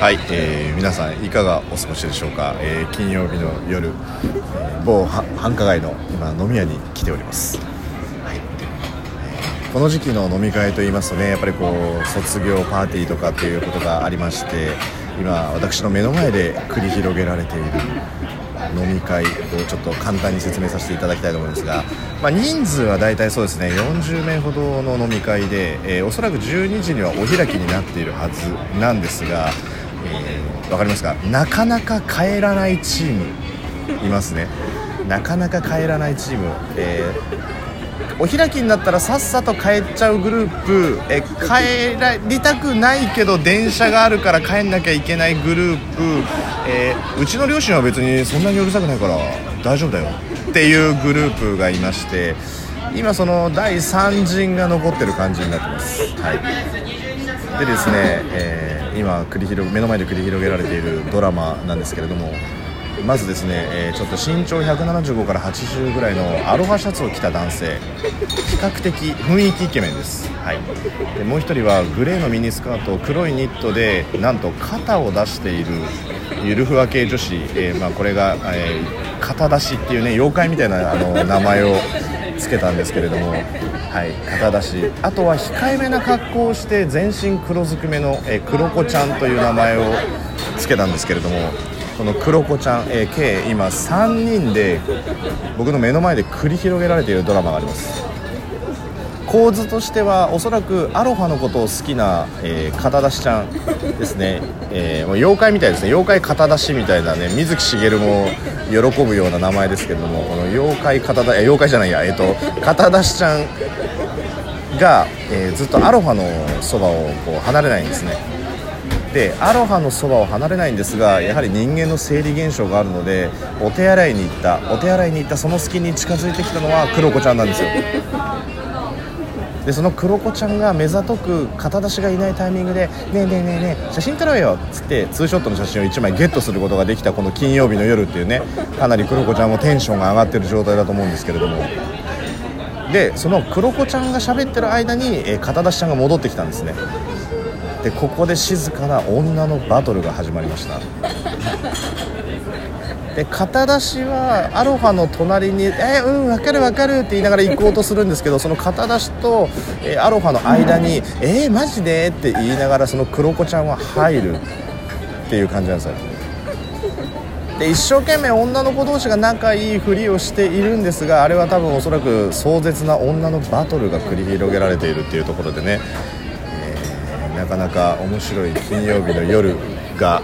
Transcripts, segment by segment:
はい、えー皆さんいかがお過ごしでしょうか、えー金曜日の夜、えー某繁華街の今飲み屋に来ております、はい。えーこの時期の飲み会といいますとねやっぱりこう卒業パーティーとかっていうことがありまして今私の目の前で繰り広げられている飲み会をちょっと簡単に説明させていただきたいと思うんですが、まあ、人数は大体そうですね40名ほどの飲み会で、えーおそらく12時にはお開きになっているはずなんですが、えわかりますか？なかなか帰らないチームいますね。なかなか帰らないチーム、えーお開きになったらさっさと帰っちゃうグループ。え帰りたくないけど電車があるから帰んなきゃいけないグループ、えーうちの両親は別にそんなにうるさくないから大丈夫だよ。っていうグループがいまして今その第3陣が残ってる感じになってます。はい。でですね、えー今繰り広目の前で繰り広げられているドラマなんですけれどもまずですね、えーちょっと身長175から80ぐらいのアロハシャツを着た男性比較的雰囲気イケメンです、はい、でもう一人はグレーのミニスカート黒いニットでなんと肩を出しているゆるふわ系女子、えーまあ、これが、えー肩出しっていうね妖怪みたいなあの名前をつけたんですけれども、はい、肩出し。あとは控えめな格好をして全身黒ずくめの、えー、黒子ちゃんという名前を付けたんですけれどもこの黒子ちゃん、えー計今3人で僕の目の前で繰り広げられているドラマがあります。構図としてはおそらくアロハのことを好きな、えー肩出しちゃんですね、えーもう妖怪みたいですね。妖怪肩出しみたいなね水木しげるも喜ぶような名前ですけどもこの妖怪肩出え妖怪じゃないや。えっ、と肩出しちゃんが、えーずっとアロハのそばをこう離れないんですね。でアロハのそばを離れないんですがやはり人間の生理現象があるのでお手洗いに行ったお手洗いに行ったその隙に近づいてきたのは黒子ちゃんなんですよ。でその黒子ちゃんが目ざとく肩出しがいないタイミングで「ねえねえねえねえ写真撮ろうよ」っつってツーショットの写真を1枚ゲットすることができたこの金曜日の夜っていうねかなり黒子ちゃんもテンションが上がってる状態だと思うんですけれども。でその黒子ちゃんが喋ってる間に、え肩出しちゃんが戻ってきたんですね。でここで静かな女のバトルが始まりました。で肩出しはアロハの隣に「えーうん分かる分かる」って言いながら行こうとするんですけどその肩出しと、えーアロハの間に「えー、マジで?」って言いながらその黒子ちゃんは入るっていう感じなんですよで一生懸命女の子同士が仲いいふりをしているんですがあれは多分おそらく壮絶な女のバトルが繰り広げられているっていうところでね、えーなかなか面白い金曜日の夜が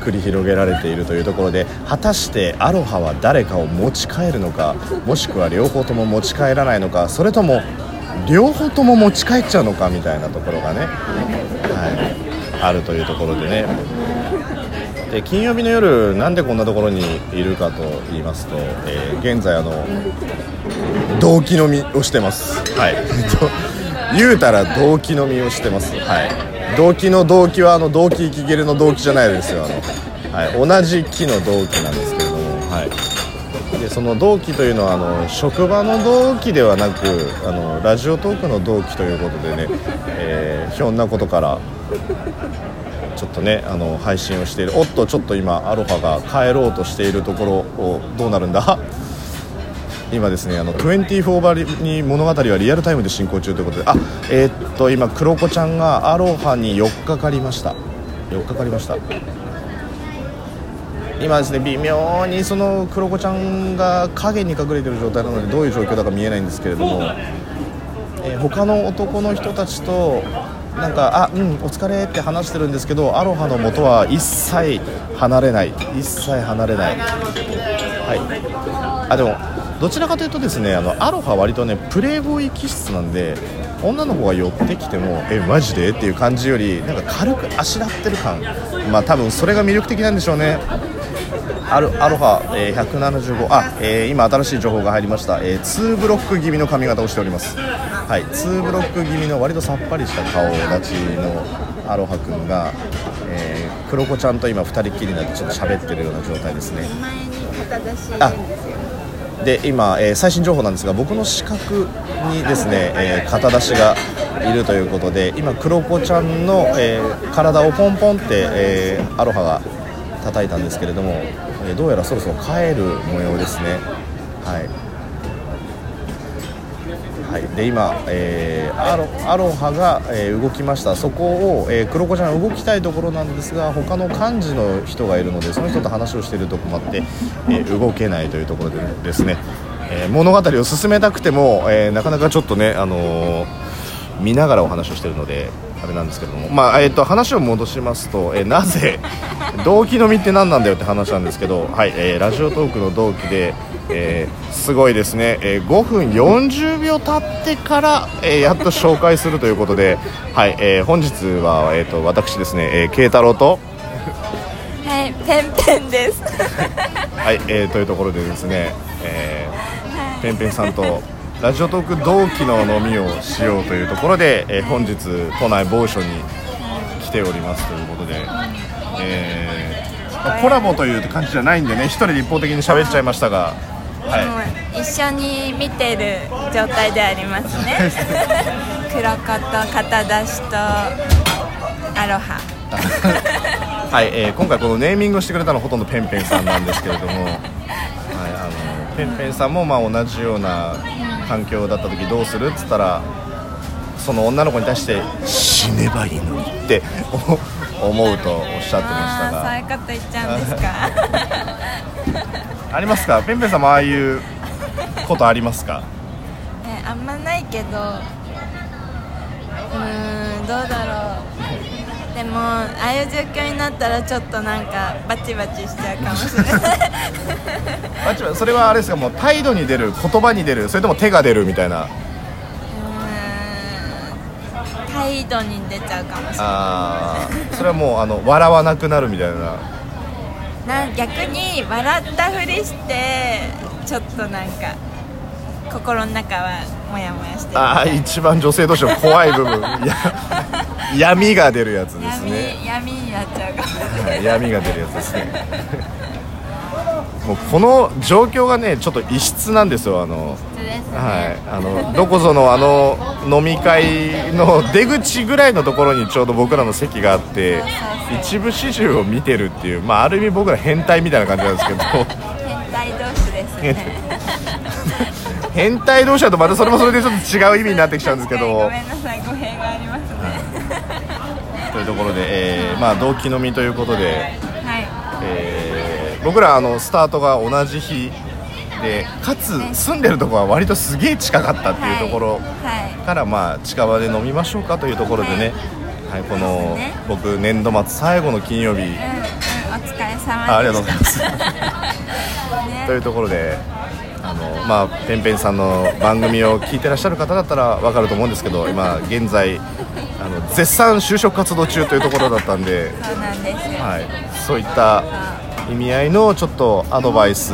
繰り広げられているというところで果たしてアロハは誰かを持ち帰るのかもしくは両方とも持ち帰らないのかそれとも両方とも持ち帰っちゃうのかみたいなところがね、はい、あるというところでね。で金曜日の夜なんでこんなところにいるかと言いますと、えー現在あの同期飲みをしてます。はい。言うたら同期飲みをしてます。はい。同期の同期はあの同期息切れの同期じゃないですよ。あの、はい、同じ期の同期なんですけれども。はい。でその同期というのはあの職場の同期ではなくあのラジオトークの同期ということでね、えーひょんなことからちょっとねあの配信をしている。おっとちょっと今アロハが帰ろうとしているところをどうなるんだ？今ですねあの24バリに物語はリアルタイムで進行中ということであえーっと今黒子ちゃんがアロハに4日かかりました。4日かかりました。今ですね微妙にその黒子ちゃんが影に隠れてる状態なのでどういう状況だか見えないんですけれども、えー他の男の人たちとなんかあうんお疲れって話してるんですけどアロハの元は一切離れない。一切離れない。はい。あでもどちらかというとですねあのアロハは割とねプレイボーイ気質なんで女の子が寄ってきてもえマジで？っていう感じよりなんか軽くあしらってる感。まあ多分それが魅力的なんでしょうね。アルアロハ、えー175あ、えー今新しい情報が入りました、えー2ブロック気味の髪型をしております。はい2ブロック気味の割とさっぱりした顔立ちのアロハくんが、えー黒子ちゃんと今2人っきりになってちょっと喋ってるような状態ですね。あで今、えー最新情報なんですが僕の資格にですね、えー肩出しがいるということで今クロコちゃんの、えー体をポンポンって、えアロハが叩いたんですけれども、えどうやらそろそろ帰る模様ですね。はい、で今、えーアロアロハが、えー動きました。そこを、えー、黒子ちゃん動きたいところなんですが他の幹事の人がいるのでその人と話をしているとこもあって、えー動けないというところでですね、え物語を進めたくても、えなかなかちょっとね、あの見ながらお話をしているのであれなんですけども、まあえー、と話を戻しますと、えーなぜ同期飲みって何なんだよって話なんですけど、はいえーラジオトークの同期で、えーすごいですね、えー5分40秒経ってから、えーやっと紹介するということで、はいえー本日は、えー、と私ですね、えー、慶太郎と、はい、ペンペンです。はいえーというところでですね、えーペンペンさんとラジオトーク同期の飲みをしようというところで、えー本日都内某所に来ておりますということで、えーまあコラボという感じじゃないんでね一人で一方的に喋っちゃいましたが、はい一緒に見てる状態でありますね。黒子と肩出しとアロハ。はい、えー今回このネーミングをしてくれたのはほとんどペンペンさんなんですけれども、ペンペンさんもまあ同じような環境だった時どうするっつったらその女の子に対して死ねばいいのにってお 思うとおっしゃってましたああー、そういうがこと言っちゃうんですか。ありますか？ペンペンさんもああいうことありますか？ね、あんまないけど。うーん、どうだろう。でも、ああいう状況になったら、ちょっとなんかバチバチしちゃうかもしれない。あちょそれはあれですかもう態度に出る言葉に出るそれとも手が出るみたいな。態度に出ちゃうかもしれない。あー。それはもうあの笑わなくなるみたいな。な逆に笑ったふりしてちょっとなんか心の中はモヤモヤしてるああ一番女性としての怖い部分。や 闇が出るやつです闇ね。闇になっちゃうかもはい闇が出るやつですね。もうこの状況がねちょっと異質なんですよあの。ね、はい、あのどこぞのあの飲み会の出口ぐらいのところにちょうど僕らの席があって一部始終を見てるっていう、まあ、ある意味僕ら変態みたいな感じなんですけど。変態同士ですね 変態同士だとまたそれもそれでちょっと違う意味になってきちゃうんですけど。ごめんなさい。語弊がありますねというところで、えーまあ、同期飲みということで、はい。えー僕らあのスタートが同じ日でかつ住んでるところは割とすげえ近かったっていうところはい。から、まあ、近場で飲みましょうかというところでね、はい、このね。僕年度末最後の金曜日。うんうん。お疲れ様でした。あありがとうございます。ね。というところでまあ、ペンペンさんの番組を聞いてらっしゃる方だったら分かると思うんですけど今現在あの絶賛就職活動中というところだったんで、そうなんですよ、はい、そういった意味合いのちょっとアドバイス、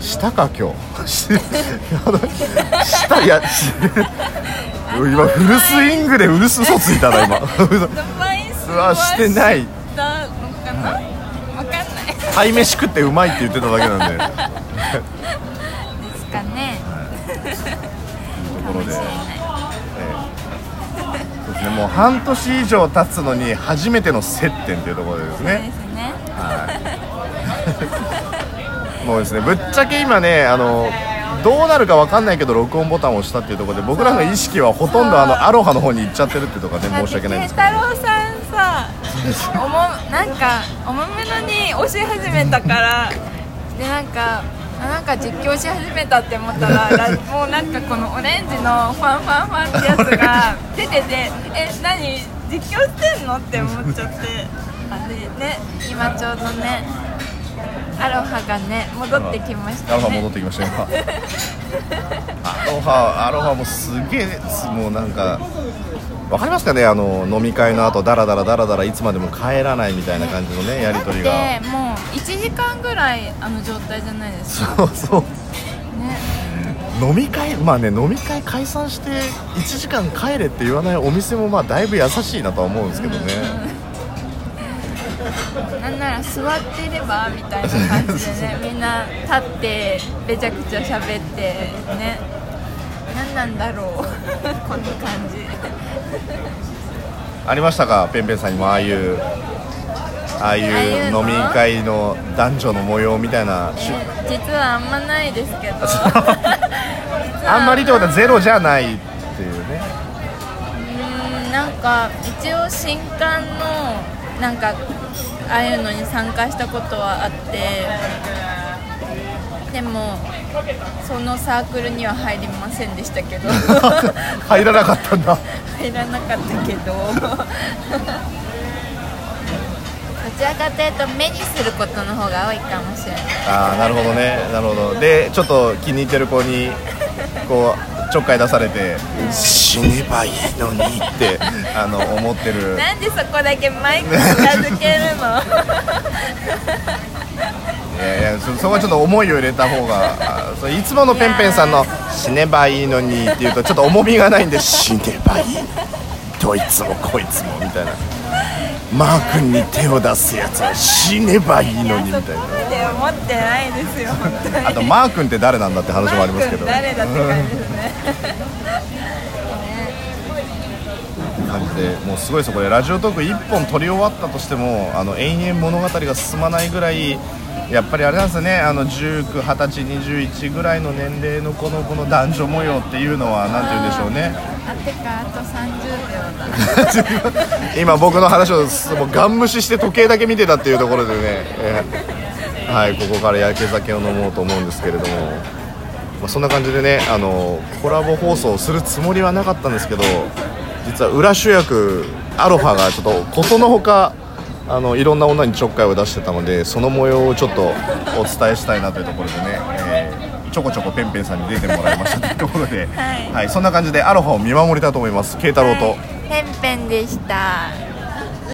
したか今日？ししたいやし今フルスイングでウルス嘘ついたな今。うわしてない。だのかな、わかんない。鯛めし食ってうまいって言ってただけなんでかねところで、ええ。そうですね、もう半年以上経つのに初めての接点というところでですそうでね。すねもうですねぶっちゃけ今ねあのどうなるかわかんないけど録音ボタンを押したっていうところで僕らの意識はほとんどあのアロハの方に行っちゃってるっていうところで申し訳ないんですけど。慶太郎さんさおもなんかおもむろに押し始めたからでなんかあなんか実況し始めたって思ったら ラもうなんかこのオレンジのファンファンファンってやつが 出ててえ何実況してんのって思っちゃって。あでね今ちょうどねアロハがね戻ってきましたアロハ戻ねってきましたよ。今 アロハアロハもすげえすもうなんかわかりますかねあの飲み会の後ダラダラダラダラいつまでも帰らないみたいな感じのねやり取りが。でもう1時間ぐらいあの状態じゃないですか？そうそう。ね。飲み会まあね飲み会解散して1時間帰れって言わないお店もまあだいぶ優しいなとは思うんですけどね、なんなら座ってればみたいな感じでね みんな立ってめちゃくちゃ喋ってね。何なんだろう？この感じ。ありましたか？ペンペンさんにもああいうああいう飲み会の男女の模様みたいな、え実はあんまないですけど。あんま。りってことはゼロじゃないっていうね。うんなんか一応新刊のなんかああいうのに参加したことはあって。でもそのサークルには入りませんでしたけど。入らなかったんだ。入らなかったけどど ちらかというと目にすることの方が多いかもしれない。ああなるほどね。なるほど。でちょっと気に入ってる子にこうちょっかい出されて死ねばいいのにって。あの思ってる。なんでそこだけマイク近づけるの？いやいやそそこはちょっと思いを入れた方があそういつものペンペンさんの「死ねばいいのに」っていうとちょっと重みがないんで「死ねばいい どいつもこいつも」みたいな「マー君に手を出すやつは死ねばいいのに」みたいな。思ってないですよ本当にあとマー君って誰なんだって話もありますけど。マー君誰だって感じですね。感じでもうすごいですよ。これラジオトーク1本撮り終わったとしてもあの延々物語が進まないぐらいやっぱりあれなんですよね。あの19、20歳、21ぐらいの年齢のこのこの男女模様っていうのは何て言うんでしょうね。あてかあと30秒だ今僕の話をもうガン無視して時計だけ見てたっていうところでね、えーはいここから焼け酒を飲もうと思うんですけれども、まあ、そんな感じでねあのコラボ放送をするつもりはなかったんですけど実は裏主役アロハがちょっとことのほかあのいろんな女にちょっかいを出してたのでその模様をちょっとお伝えしたいなというところでね、えーちょこちょこペンペンさんに出てもらいましたというところで、はい。はい、そんな感じでアロハを見守りたいと思います。慶太郎と、はい。ペンペンでした